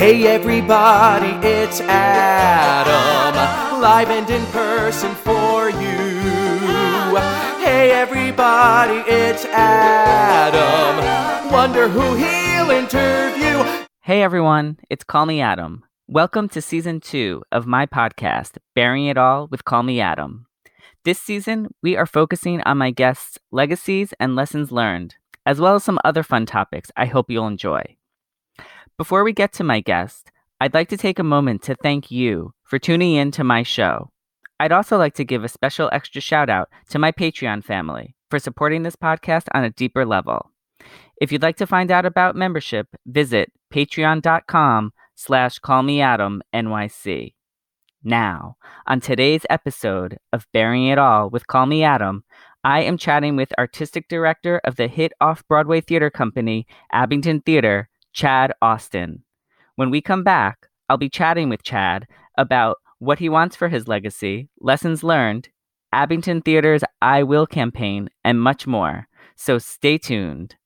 Hey everybody, it's Adam, live and in person for you. Hey everybody, it's Adam, wonder who he'll interview. Hey everyone, it's Call Me Adam. Welcome to season two of my podcast, Bearing It All with Call Me Adam. This season, we are focusing on my guests' legacies and lessons learned, as well as some other fun topics I hope you'll enjoy. Before we get to my guest, I'd like to take a moment to thank you for tuning in to my show. I'd also like to give a special extra shout out to my Patreon family for supporting this podcast on a deeper level. If you'd like to find out about membership, visit patreon.com slash callmeadamnyc. Now, on today's episode of Bearing It All with Call Me Adam, I am chatting with artistic director of the hit off-Broadway theater company, Abingdon Theater, Chad Austin. When we come back, I'll be chatting with Chad about what he wants for his legacy, lessons learned, Abingdon Theater's I Will campaign, and much more. So stay tuned.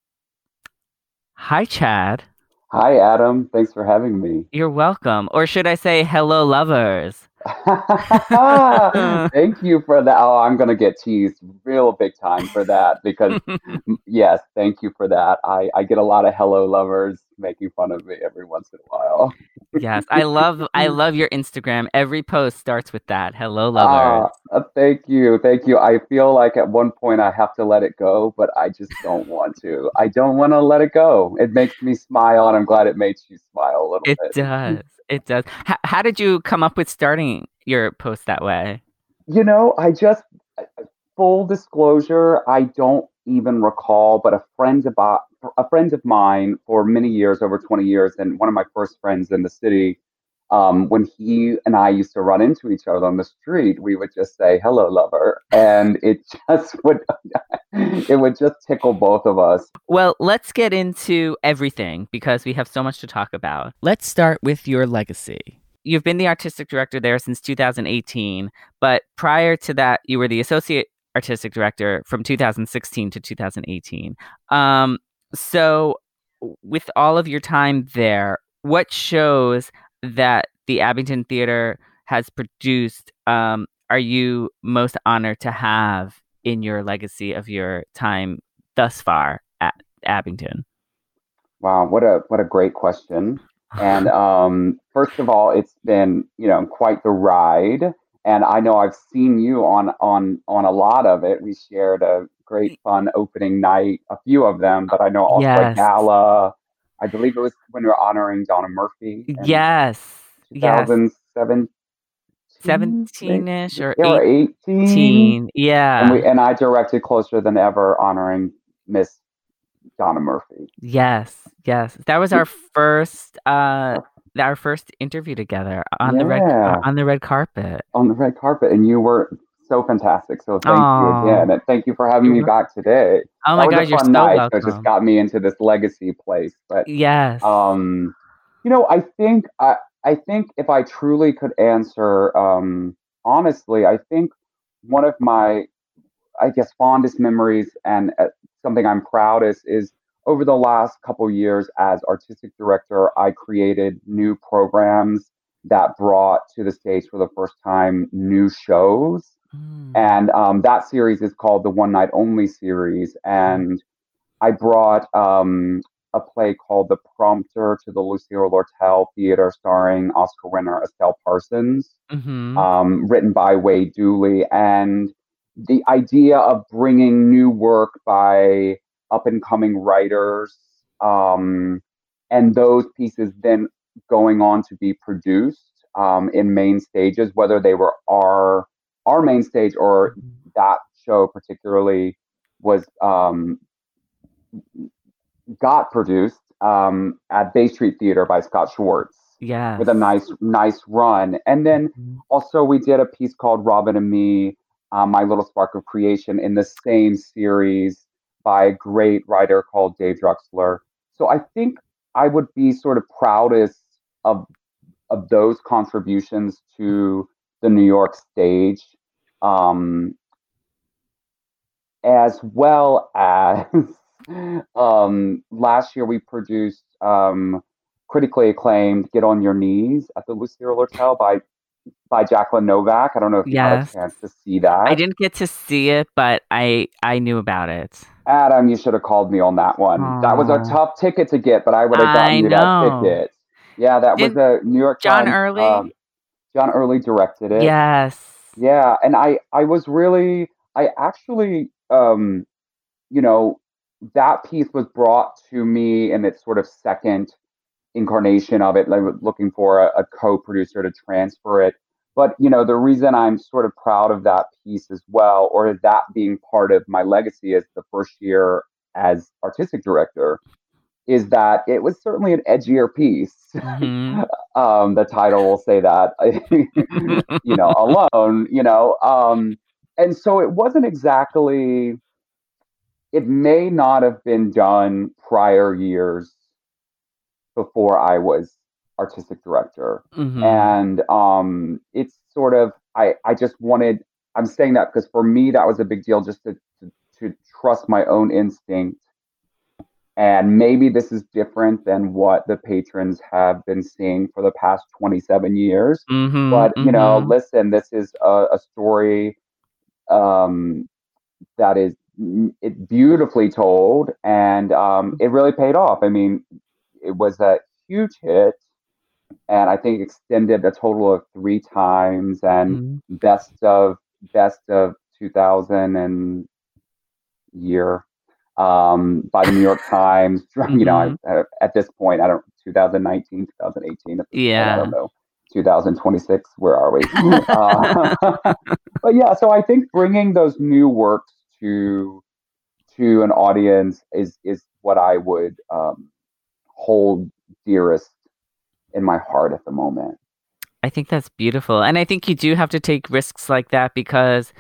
Hi, Chad. Hi, Adam. Thanks for having me. You're welcome. Or should I say, hello, lovers? Thank you for that. Oh, I'm going to get teased real big time for that because, yes, thank you for that. I, I get a lot of hello lovers making fun of me every once in a while. yes, I love I love your Instagram. Every post starts with that. Hello, lovers. Uh, thank you, thank you. I feel like at one point I have to let it go, but I just don't want to. I don't want to let it go. It makes me smile, and I'm glad it makes you smile a little it bit. does. It does. H- how did you come up with starting your post that way? You know, I just full disclosure, I don't even recall, but a friend about a friend of mine for many years, over 20 years, and one of my first friends in the city, um, when he and I used to run into each other on the street, we would just say, hello, lover. And it just would it would just tickle both of us. Well, let's get into everything because we have so much to talk about. Let's start with your legacy. You've been the artistic director there since 2018, but prior to that, you were the associate artistic director from 2016 to 2018. Um, so, with all of your time there, what shows that the Abingdon Theater has produced um, are you most honored to have in your legacy of your time thus far at Abingdon? Wow, what a what a great question. And um, first of all, it's been you know quite the ride and I know I've seen you on on on a lot of it. We shared a great fun opening night, a few of them, but I know also yes. a gala. I believe it was when we were honoring Donna Murphy. Yes. 2007. 17-ish or, or 18. 18. Yeah. And, we, and I directed Closer Than Ever honoring Miss Donna Murphy. Yes. Yes. That was our first uh our first interview together on yeah. the red on the red carpet. On the red carpet, and you were so fantastic. So thank Aww. you again, and thank you for having me back today. Oh my god, you're so night, welcome. So it just got me into this legacy place. But yes, um, you know, I think I I think if I truly could answer um honestly, I think one of my I guess fondest memories and uh, something I'm proudest is over the last couple years as artistic director, I created new programs that brought to the stage for the first time new shows. Mm. And um, that series is called the One Night Only series. And I brought um, a play called The Prompter to the Lucille Lortel Theater, starring Oscar winner Estelle Parsons, mm-hmm. um, written by Wade Dooley. And the idea of bringing new work by up and coming writers, um, and those pieces then going on to be produced um, in main stages, whether they were our our main stage or that show particularly was um, got produced um, at Bay Street Theater by Scott Schwartz Yeah. with a nice nice run. And then Mhm. also we did a piece called Robin and Me, uh, My Little Spark of Creation in the same series by a great writer called Dave Drexler. So I think I would be sort of proudest of of those contributions to the New York stage. Um, as well as um, last year we produced um, critically acclaimed "Get on Your Knees" at the Lucille Lortel by by Jacqueline Novak. I don't know if you had a chance to see that. I didn't get to see it, but I I knew about it. Adam, you should have called me on that one. That was a tough ticket to get, but I would have gotten you that ticket. Yeah, that was Didn't a New York John Times, Early? um, John Early directed it. Yes. Yeah, and I I was really I actually um you know that piece was brought to me in its sort of second incarnation of it, like looking for a, a co-producer to transfer it. But you know the reason I'm sort of proud of that piece as well, or that being part of my legacy as the first year as artistic director, is that it was certainly an edgier piece. Mhm. um, the title will say that, you know, alone, you know. Um, and so it wasn't exactly, it may not have been done prior years before I was artistic director. Mhm. And um, it's sort of, I, I just wanted, I'm saying that because for me, that was a big deal just to, to, to trust my own instinct. And maybe this is different than what the patrons have been seeing for the past 27 years. Mhm, But, you know, mhm. listen, this is a, a story um, that is it beautifully told. And um, it really paid off. I mean, it was a huge hit. And I think extended a total of three times and Mhm. best of best of 2000 and year um, by the New York Times. You know, I, uh, at this point, I don't 2019, 2018. At this point, I don't know. 2026. Where are we? uh, but yeah, so I think bringing those new works to to an audience is is what I would um, hold dearest in my heart at the moment. I think that's beautiful. And I think you do have to take risks like that because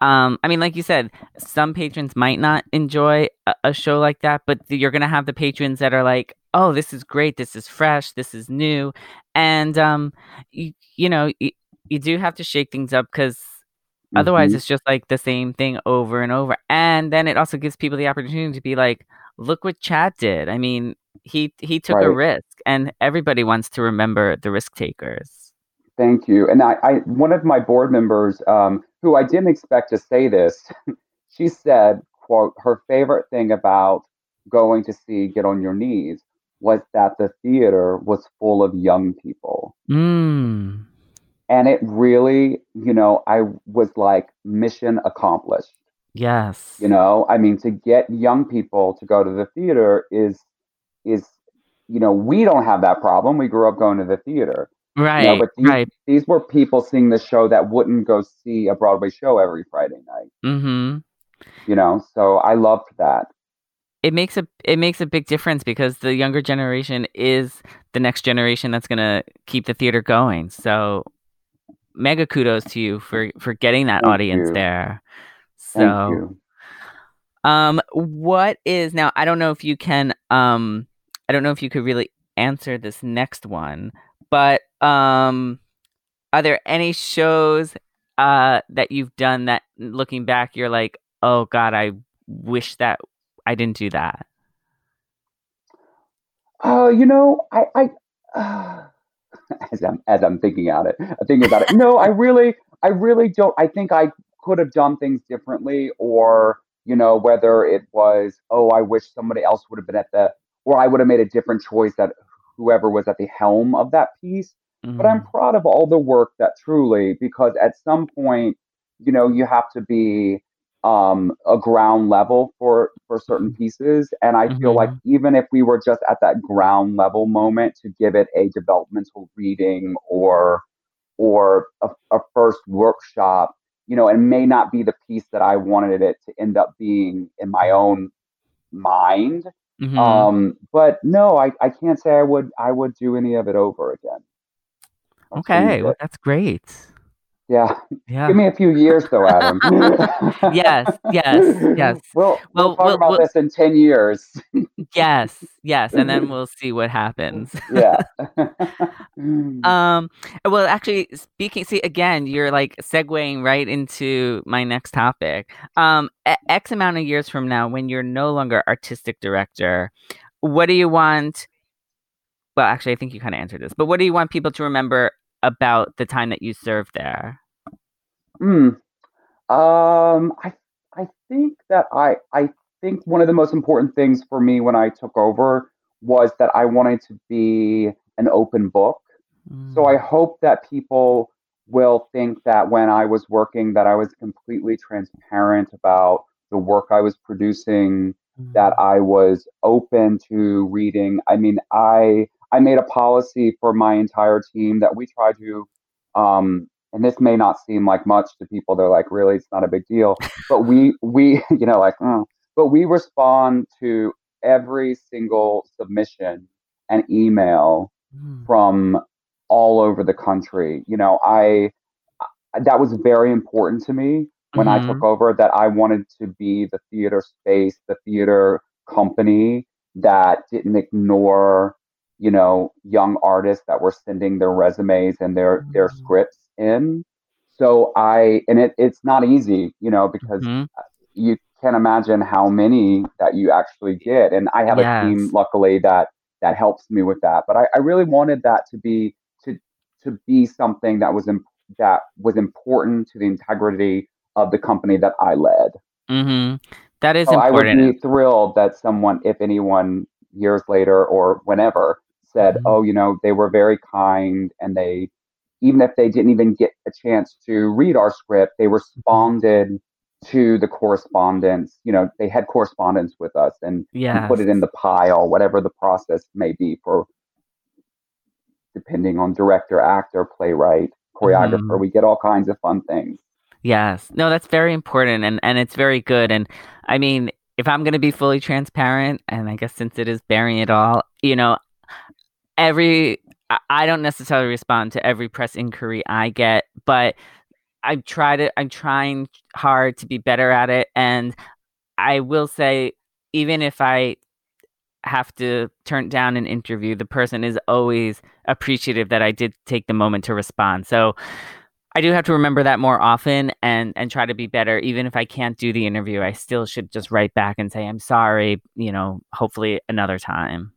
um I mean like you said some patrons might not enjoy a, a show like that but you're going to have the patrons that are like oh this is great this is fresh this is new and um you, you know you, you do have to shake things up cuz otherwise Mhm. it's just like the same thing over and over and then it also gives people the opportunity to be like look what Chad did. I mean he he took a risk and everybody wants to remember the risk takers. Thank you. And I, I one of my board members, um, who I didn't expect to say this, she said, "quote Her favorite thing about going to see Get on Your Knees was that the theater was full of young people." Mm. and it really you know i was like mission accomplished Yes. you know i mean to get young people to go to the theater is is you know we don't have that problem we grew up going to the theater Right. you know, but these, right. these were people seeing the show that wouldn't go see a broadway show every friday night Mm-hmm. you know so i loved that It makes a it makes a big difference because the younger generation is the next generation that's gonna keep the theater going. So mega kudos to you for for getting that Thank audience you. there. thank So you um what is now I don't know if you can um I don't know if you could really answer this next one, but um are there any shows uh that you've done that looking back you're like, "Oh god, I wish that I didn't do that." Oh, you know, I, I uh, as I'm as I'm thinking about it, I'm thinking about it. No, I really, I really don't. I think I could have done things differently, or you know, whether it was, oh, I wish somebody else would have been at the, or I would have made a different choice that whoever was at the helm of that piece. But I'm Mhm. proud of all the work that truly, because at some point, you know, you have to be um, a ground level for for certain pieces, and I feel like even if we were just at that ground level moment to give it a developmental reading or or a, a first workshop, you know, and may not be the piece that I wanted it to end up being in my own mind. Mhm. Um, but no, I, I can't say I would I would do any of it over again. I'll okay, well, that's great. Yeah. Yeah. Give me a few years though, Adam. Yes, yes, yes. We'll, Well, we'll talk we'll- about this in 10 years. Yes, yes, and then we'll see what happens. yeah. Um, well, actually, speaking, see, again, you're like segueing right into my next topic. Um, X amount of years from now, when you're no longer artistic director, what do you want? Well, actually, I think you kind of answered this, but what do you want people to remember about the time that you served there? Hmm. Um, I I think that I I think one of the most important things for me when I took over was that I wanted to be an open book. So I hope that people will think that when I was working that I was completely transparent about the work I was producing, that I was open to reading. I mean, I I made a policy for my entire team that we try to um and this may not seem like much to people. They're like, really, it's not a big deal. But we we, you know, like, oh. but we respond to every single submission and email Mm. from all over the country. You know, I I- that was very important to me when I took over that I wanted to be the theater space, the theater company that didn't ignore, you know, young artists that were sending their resumes and their their Mhm. scripts in. So I and it it's not easy, you know, because Mhm. you can't imagine how many that you actually get. And I have a team, luckily, that that helps me with that. But I, I really wanted that to be to to be something that was imp- that was important to the integrity of the company that I led. hmm That is So I would be thrilled that someone, if anyone years later or whenever, said, Mhm. "Oh, you know, they were very kind, and they, even if they didn't even get a chance to read our script, they responded to the correspondence. You know, they had correspondence with us and, and put it in the pile, whatever the process may be for, depending on director, actor, playwright, choreographer. Mhm. We get all kinds of fun things. Yes. No, that's very important and and it's very good and I mean, if I'm going to be fully transparent and I guess since it is bearing it all, you know, every I- don't necessarily respond to every press inquiry I get, but I try to I'm trying hard to be better at it and I will say even if I have to turn down an interview, the person is always appreciative that I did take the moment to respond. So I do have to remember that more often and and try to be better. Even if I can't do the interview, I still should just write back and say I'm sorry. You know, hopefully another time.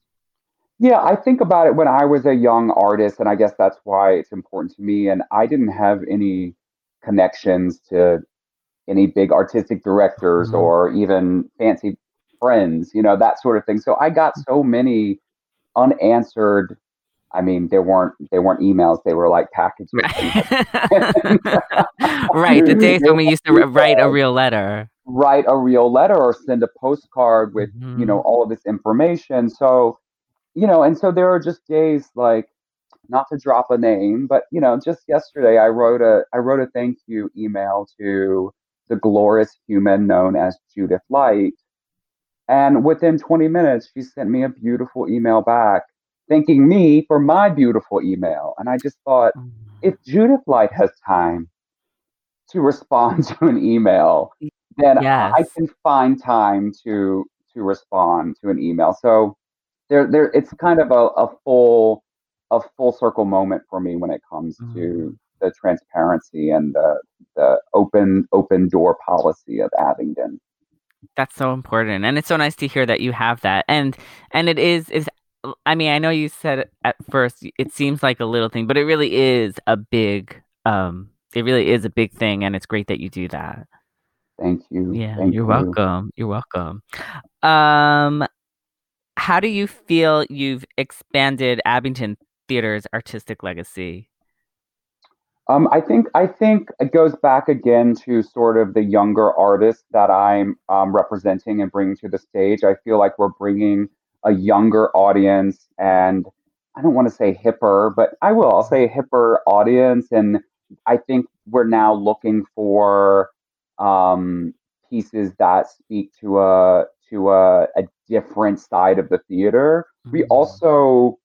Yeah, I think about it when I was a young artist, and I guess that's why it's important to me. And I didn't have any connections to any big artistic directors Mhm. or even fancy friends, you know, that sort of thing. So I got so many unanswered. I mean, there weren't they weren't emails; they were like packages. right. The days when we used to wr- write a real letter. write a real letter or send a postcard with you know Mhm. all of this information so you know and so there are just days like not to drop a name but you know just yesterday i wrote a i wrote a thank you email to the glorious human known as judith light and within 20 minutes she sent me a beautiful email back thanking me for my beautiful email and i just thought oh if Judith Light has time to respond to an email, then I can find time to to respond to an email. So there there it's kind of a, a full a full circle moment for me when it comes Mm. to the transparency and the the open open door policy of Abingdon. That's so important, and it's so nice to hear that you have that. And and it is is. I mean, I know you said at first it seems like a little thing, but it really is a big. Um, it really is a big thing, and it's great that you do that. Thank you. Yeah, Thank you're you. welcome. You're welcome. Um, how do you feel you've expanded Abingdon Theater's artistic legacy? Um, I think I think it goes back again to sort of the younger artists that I'm um, representing and bringing to the stage. I feel like we're bringing a younger audience, and I don't want to say hipper, but I will. I'll say hipper audience, and I think we're now looking for um, pieces that speak to a to a, a different side of the theater. We Mhm. also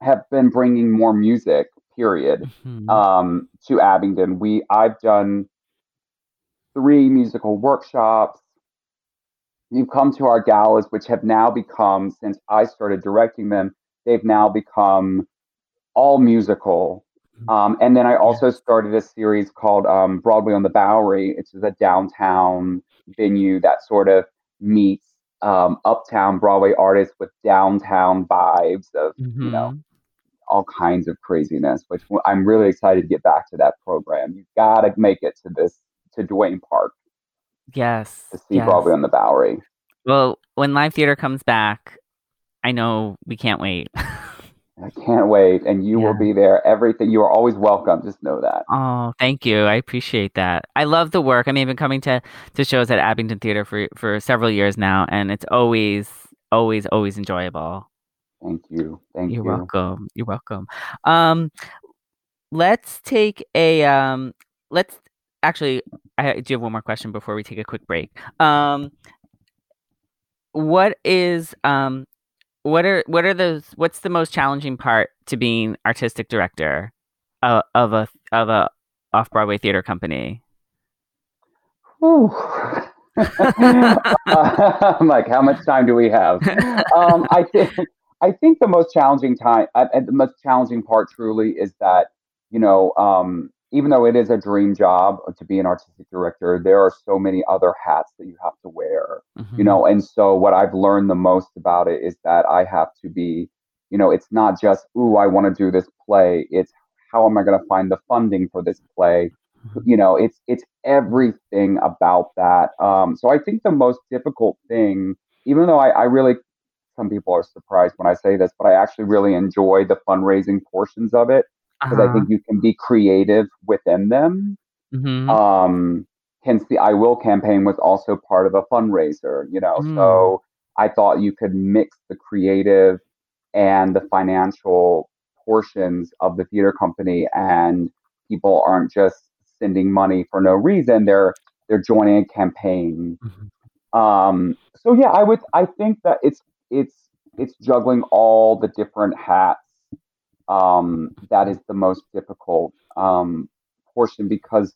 have been bringing more music. Period Mhm. um, to Abingdon. We I've done three musical workshops. You've come to our galas, which have now become, since I started directing them, they've now become all musical. Um, and then I also started a series called um, Broadway on the Bowery. It's a downtown venue that sort of meets um, uptown Broadway artists with downtown vibes of you know Mhm. all kinds of craziness, which I'm really excited to get back to that program. You've got to make it to this, to Duane Park Yes. to see yes. Broadway on the Bowery. Well, when live theater comes back, I know we can't wait. I can't wait. And you will be there. Everything, you are always welcome. Just know that. Oh, thank you. I appreciate that. I love the work. I mean, I've been coming to, to shows at Abingdon Theater for, for several years now, and it's always, always, always enjoyable. Thank you. Thank You're you. welcome. You're welcome. Um, let's take a um, let's actually. I do have one more question before we take a quick break. Um, what is um, what are what are the what's the most challenging part to being artistic director of, of a of a off Broadway theater company? I'm like, how much time do we have? Um, I think I think the most challenging time, uh, the most challenging part, truly, is that you know, um, even though it is a dream job to be an artistic director, there are so many other hats that you have to wear. You know, and so what I've learned the most about it is that I have to be, you know, it's not just, ooh, I want to do this play. It's how am I going to find the funding for this play? you know it's it's everything about that um so i think the most difficult thing even though I, I really some people are surprised when i say this but i actually really enjoy the fundraising portions of it because i Uh-huh. think you can be creative within them Mhm. um hence the i will campaign was also part of a fundraiser you know Mm. so i thought you could mix the creative and the financial portions of the theater company and people aren't just sending money for no reason they're they're joining a campaign Mhm. um so yeah i would i think that it's it's it's juggling all the different hats um that is the most difficult um portion because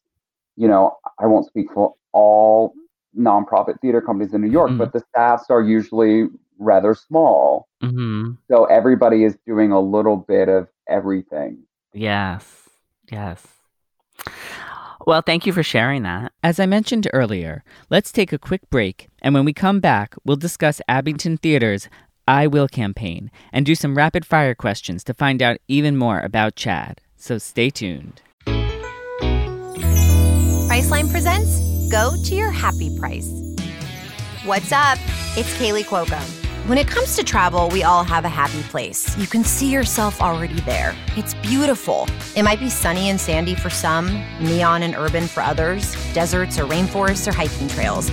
you know i won't speak for all nonprofit theater companies in new york Mhm. but the staffs are usually rather small Mhm. so everybody is doing a little bit of everything Yes. Yes. Well, thank you for sharing that. As I mentioned earlier, let's take a quick break, and when we come back, we'll discuss Abingdon Theater's I Will campaign and do some rapid fire questions to find out even more about Chad. So stay tuned. Priceline presents Go to Your Happy Price. What's up? It's Kaley Cuoco. When it comes to travel, we all have a happy place. You can see yourself already there. It's beautiful. It might be sunny and sandy for some, neon and urban for others, deserts or rainforests or hiking trails.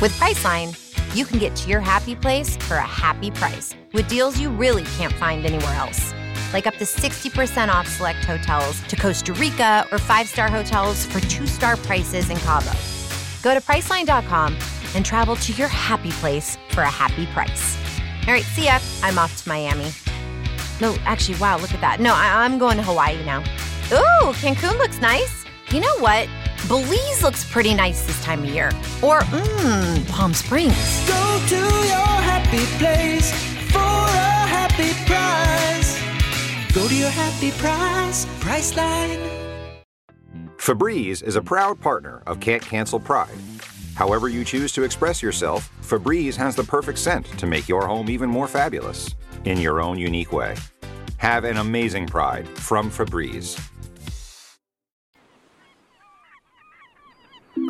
With Priceline, you can get to your happy place for a happy price with deals you really can't find anywhere else. Like up to 60% off select hotels to Costa Rica or five star hotels for two star prices in Cabo. Go to Priceline.com and travel to your happy place for a happy price. All right, see ya. I'm off to Miami. No, actually, wow, look at that. No, I- I'm going to Hawaii now. Ooh, Cancun looks nice. You know what? Belize looks pretty nice this time of year. Or, mmm, Palm Springs. Go to your happy place Go to your happy price, Priceline. Febreze is a proud partner of Can't Cancel Pride. However, you choose to express yourself, Febreze has the perfect scent to make your home even more fabulous in your own unique way. Have an amazing Pride from Febreze.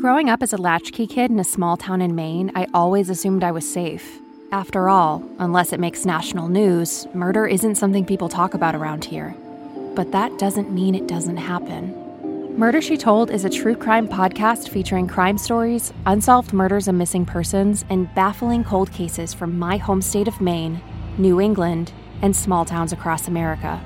Growing up as a latchkey kid in a small town in Maine, I always assumed I was safe. After all, unless it makes national news, murder isn't something people talk about around here. But that doesn't mean it doesn't happen. Murder She Told is a true crime podcast featuring crime stories, unsolved murders and missing persons, and baffling cold cases from my home state of Maine, New England, and small towns across America.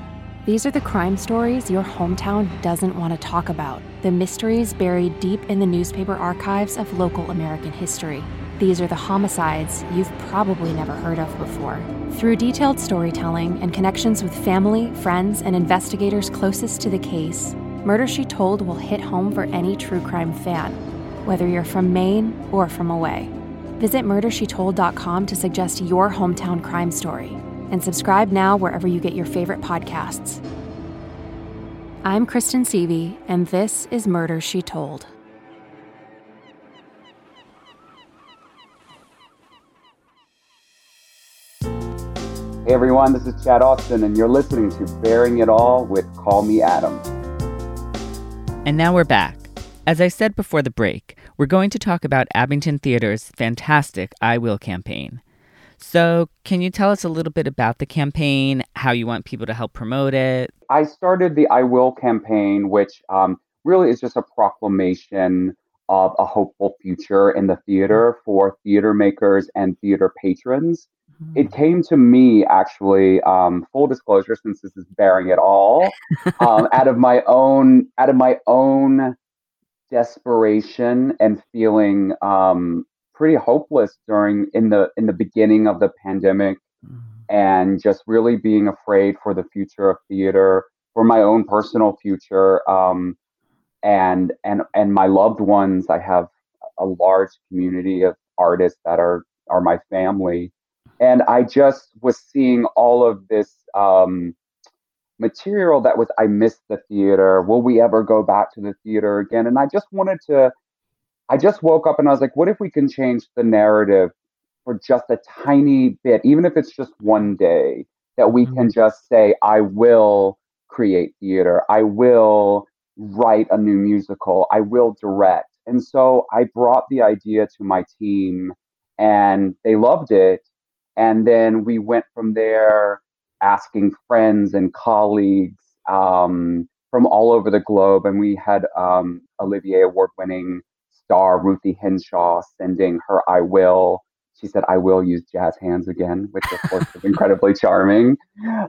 These are the crime stories your hometown doesn't want to talk about, the mysteries buried deep in the newspaper archives of local American history. These are the homicides you've probably never heard of before. Through detailed storytelling and connections with family, friends, and investigators closest to the case, Murder She Told will hit home for any true crime fan, whether you're from Maine or from away. Visit murdershetold.com to suggest your hometown crime story and subscribe now wherever you get your favorite podcasts. I'm Kristen Seavey, and this is Murder She Told. Hey everyone, this is Chad Austin, and you're listening to Bearing It All with Call Me Adam. And now we're back. As I said before the break, we're going to talk about Abingdon Theater's fantastic I Will campaign. So, can you tell us a little bit about the campaign, how you want people to help promote it? I started the I Will campaign, which um, really is just a proclamation of a hopeful future in the theater for theater makers and theater patrons. It came to me actually, um, full disclosure, since this is bearing it all, um, out of my own, out of my own desperation and feeling um, pretty hopeless during in the in the beginning of the pandemic, and just really being afraid for the future of theater, for my own personal future, um, and and and my loved ones. I have a large community of artists that are are my family and I just was seeing all of this um, material that was I miss the theater. Will we ever go back to the theater again? And I just wanted to. I just woke up and I was like, what if we can change the narrative for just a tiny bit, even if it's just one day, that we can just say, I will create theater. I will write a new musical. I will direct. And so I brought the idea to my team and they loved it. And then we went from there asking friends and colleagues um, from all over the globe. And we had um, Olivier award winning star Ruthie Henshall sending her I Will. She said, I will use jazz hands again, which of course was incredibly charming.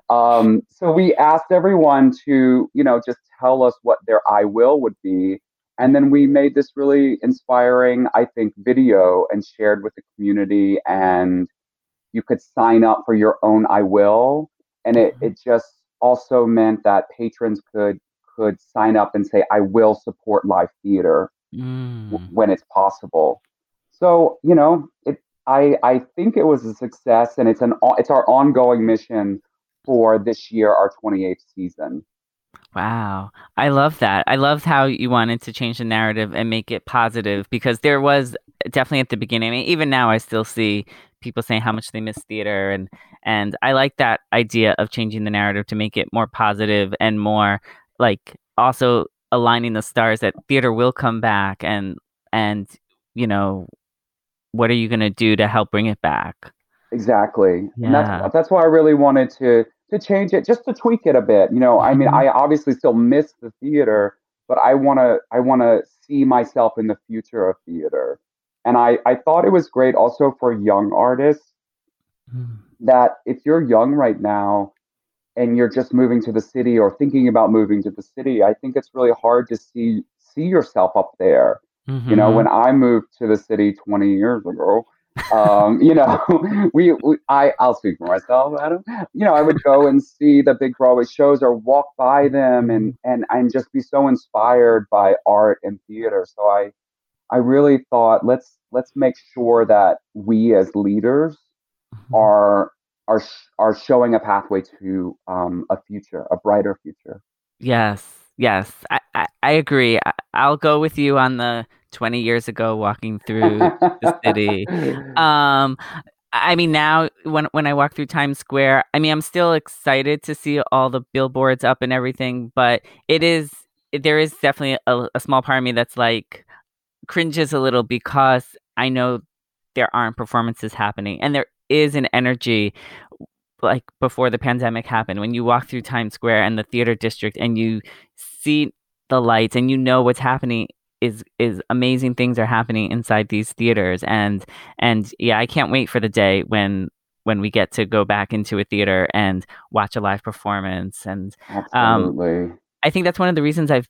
Um, so we asked everyone to, you know, just tell us what their I will would be. And then we made this really inspiring, I think, video and shared with the community. And you could sign up for your own I will. And it, mm-hmm. it just also meant that patrons could could sign up and say, I will support live theater w- mm. when it's possible. So, you know, it I I think it was a success and it's an it's our ongoing mission for this year, our 28th season. Wow. I love that. I love how you wanted to change the narrative and make it positive because there was definitely at the beginning, I mean, even now I still see people saying how much they miss theater and and I like that idea of changing the narrative to make it more positive and more like also aligning the stars that theater will come back and and you know what are you going to do to help bring it back? Exactly. And Yeah. that's that's why I really wanted to to change it, just to tweak it a bit. You know, I mean, mm-hmm. I obviously still miss the theater, but I wanna I wanna see myself in the future of theater. And I, I thought it was great also for young artists hmm. that if you're young right now and you're just moving to the city or thinking about moving to the city, I think it's really hard to see see yourself up there. You know, when mm-hmm. I moved to the city 20 years ago, um, you know, we, we I I'll speak for myself, Adam. You know, I would go and see the big Broadway shows or walk by them and mm-hmm. and and just be so inspired by art and theater. So I I really thought let's let's make sure that we as leaders are are sh- are showing a pathway to um, a future, a brighter future. Yes, yes, I, I, I agree. I, I'll go with you on the 20 years ago walking through the city. Um, I mean, now when when I walk through Times Square, I mean, I'm still excited to see all the billboards up and everything, but it is there is definitely a, a small part of me that's like cringes a little because I know there aren't performances happening, and there is an energy like before the pandemic happened when you walk through Times Square and the theater district and you see the lights and you know what's happening is is amazing things are happening inside these theaters and and yeah I can't wait for the day when when we get to go back into a theater and watch a live performance and um, Absolutely. I think that's one of the reasons I've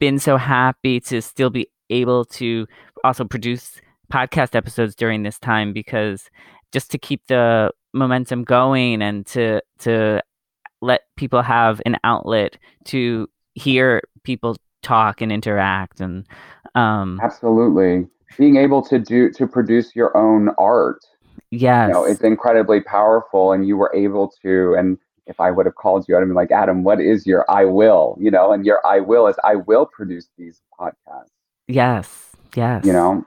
been so happy to still be able to also produce podcast episodes during this time because just to keep the momentum going and to to let people have an outlet to hear people talk and interact and um Absolutely. Being able to do to produce your own art, yes you know, it's incredibly powerful and you were able to and if I would have called you, I'd have been like, Adam, what is your I will? You know, and your I will is I will produce these podcasts, yes yes you know?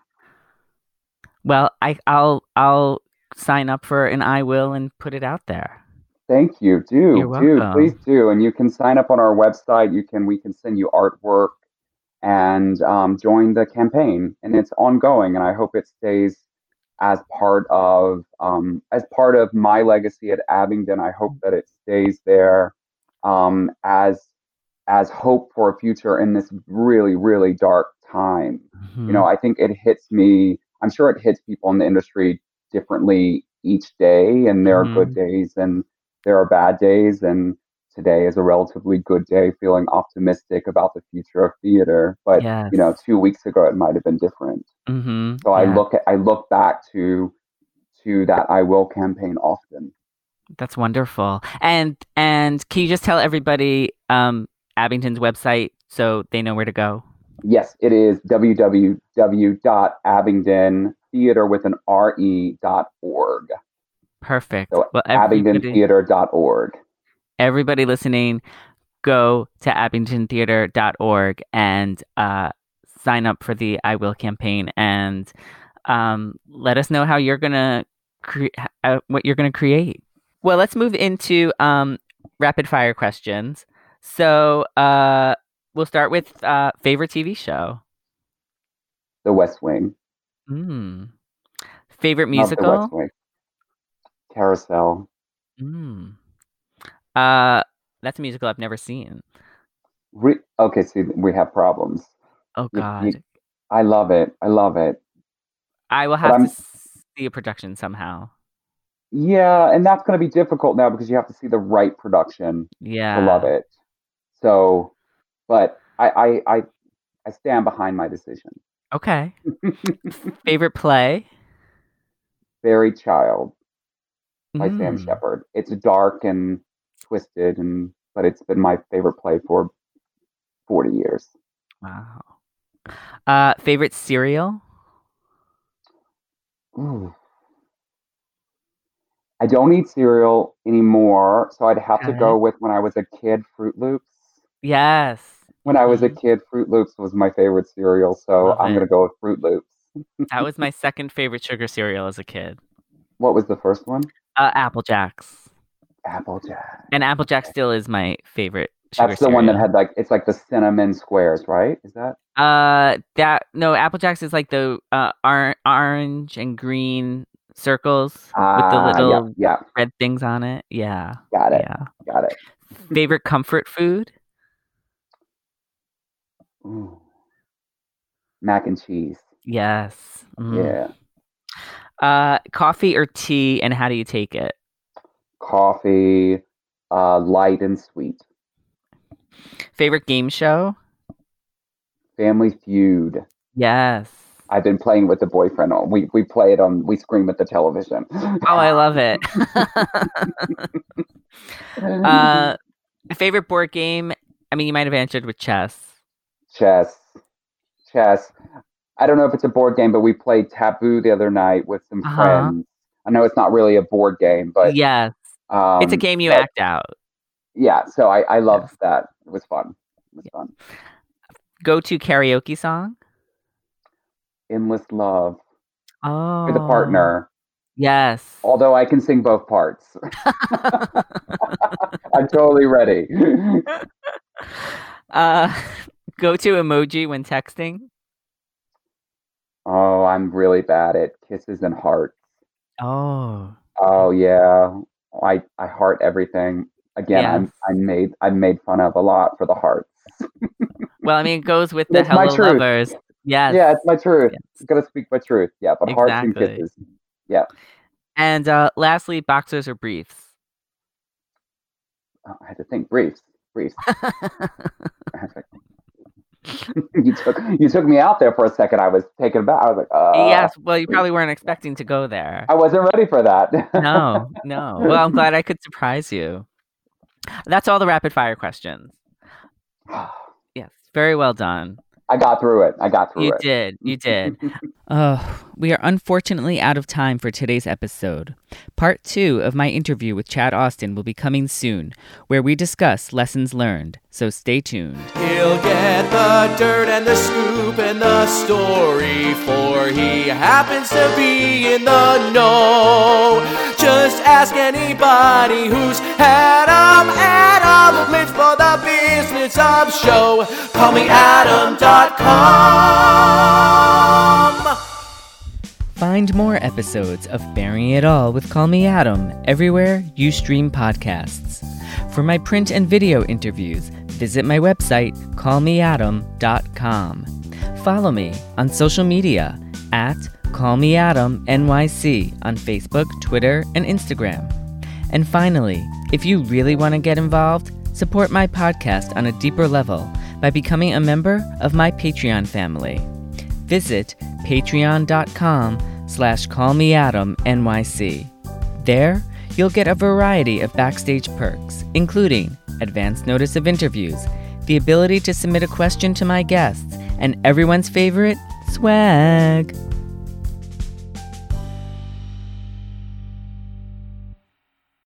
well I I'll I'll sign up for an I will and put it out there Thank you. Do You're do please do, and you can sign up on our website. You can we can send you artwork and um, join the campaign, and it's ongoing. And I hope it stays as part of um, as part of my legacy at Abingdon. I hope that it stays there um, as as hope for a future in this really really dark time. You know, I think it hits me. I'm sure it hits people in the industry differently each day, and there are good days and there are bad days. And today is a relatively good day, feeling optimistic about the future of theater. But Yes. you know, two weeks ago it might have been different. mm-hmm. So I look at I look back to to that I will campaign often. That's wonderful. And and can you just tell everybody um Abingdon's website so they know where to go? Yes, it is www.abingdontheater with an re dot org. Perfect. So well, everybody, abingdontheater.org. everybody listening, go to abingdontheater.org and uh, sign up for the I Will campaign and um, let us know how you're gonna cre- uh, what you're gonna create. Well, let's move into um, rapid fire questions. So uh, we'll start with uh, favorite TV show. The West Wing. Mm. Favorite musical. West Wing. Carousel. Mm. Uh, that's a musical I've never seen. Re- okay, see, we have problems. Oh God, you- I love it. I love it. I will have to see a production somehow. Yeah, and that's going to be difficult now because you have to see the right production Yeah, to love it. So, but I, I, I, I stand behind my decision. Okay. Favorite play? Buried Child by Sam Mm. Shepard. It's dark and twisted, and but it's been my favorite play for forty years. Wow. Uh, favorite cereal? Ooh. I don't eat cereal anymore, so I'd have to go with when I was a kid, Froot Loops. Yes. When I was a Mhm. kid, Froot Loops was my favorite cereal, so Love I'm it. gonna go with Froot Loops. That was my second favorite sugar cereal as a kid. What was the first one? Uh, Apple Jacks. Applejack. And Apple Jack still is my favorite sugar That's the one that had like it's like the cinnamon squares, right? Is that? Uh, that no, Apple Jacks is like the uh or- orange and green circles with the Ah, little yeah, red things on it. Yeah, yeah, got it, yeah. got it. Favorite comfort food? Ooh. Mac and cheese. Yes. Mm. Yeah. Uh, coffee or tea, and how do you take it? Coffee, uh, light and sweet. Favorite game show? Family Feud. Yes. I've been playing with the boyfriend. On we we play it on. We scream at the television. Oh, I love it. uh, favorite board game? I mean, you might have answered with chess. Chess, chess. I don't know if it's a board game, but we played Taboo the other night with some Uh-huh. friends. I know it's not really a board game, but yes, um, it's a game you but- act out. Yeah, so I I loved Yes. that. It was fun. It was fun. Go to karaoke song. Endless love Oh, with a partner. Yes. Although I can sing both parts, I'm totally ready. uh, go to emoji when texting. oh, I'm really bad at kisses and hearts. Oh, Oh yeah, I I heart everything. Again, I'm I'm made I'm made fun of a lot for the hearts. well, I mean, it goes with the It's hello lovers. Yes. Yeah, it's my truth. Yes. I'm gonna speak my truth. Yeah, but hearts and kisses. Yeah. And uh, lastly, boxers or briefs? Oh, I had to think briefs. Briefs. you took you took me out there for a second. I was taken aback. I was like, uh, yes. Well, you probably weren't expecting to go there. I wasn't ready for that. no, no. Well, I'm glad I could surprise you. That's all the rapid fire questions. yes, very well done. I got through it. I got through You it. You did. You did. oh, we are unfortunately out of time for today's episode. Part two of my interview with Chad Austin will be coming soon, where we discuss lessons learned. So stay tuned. He'll get the dirt and the scoop and the story, for he happens to be in the know. Just ask anybody who's had of show. Call me Adam.com. Find more episodes of Baring It All with Call Me Adam everywhere you stream podcasts. For my print and video interviews, visit my website, callmeadam.com. Follow me on social media at Call Me Adam NYC on Facebook, Twitter, and Instagram. And finally, if you really want to get involved, support my podcast on a deeper level by becoming a member of my Patreon family. Visit patreon.com slash callmeadamnyc. There, you'll get a variety of backstage perks, including advance notice of interviews, the ability to submit a question to my guests, and everyone's favorite, swag.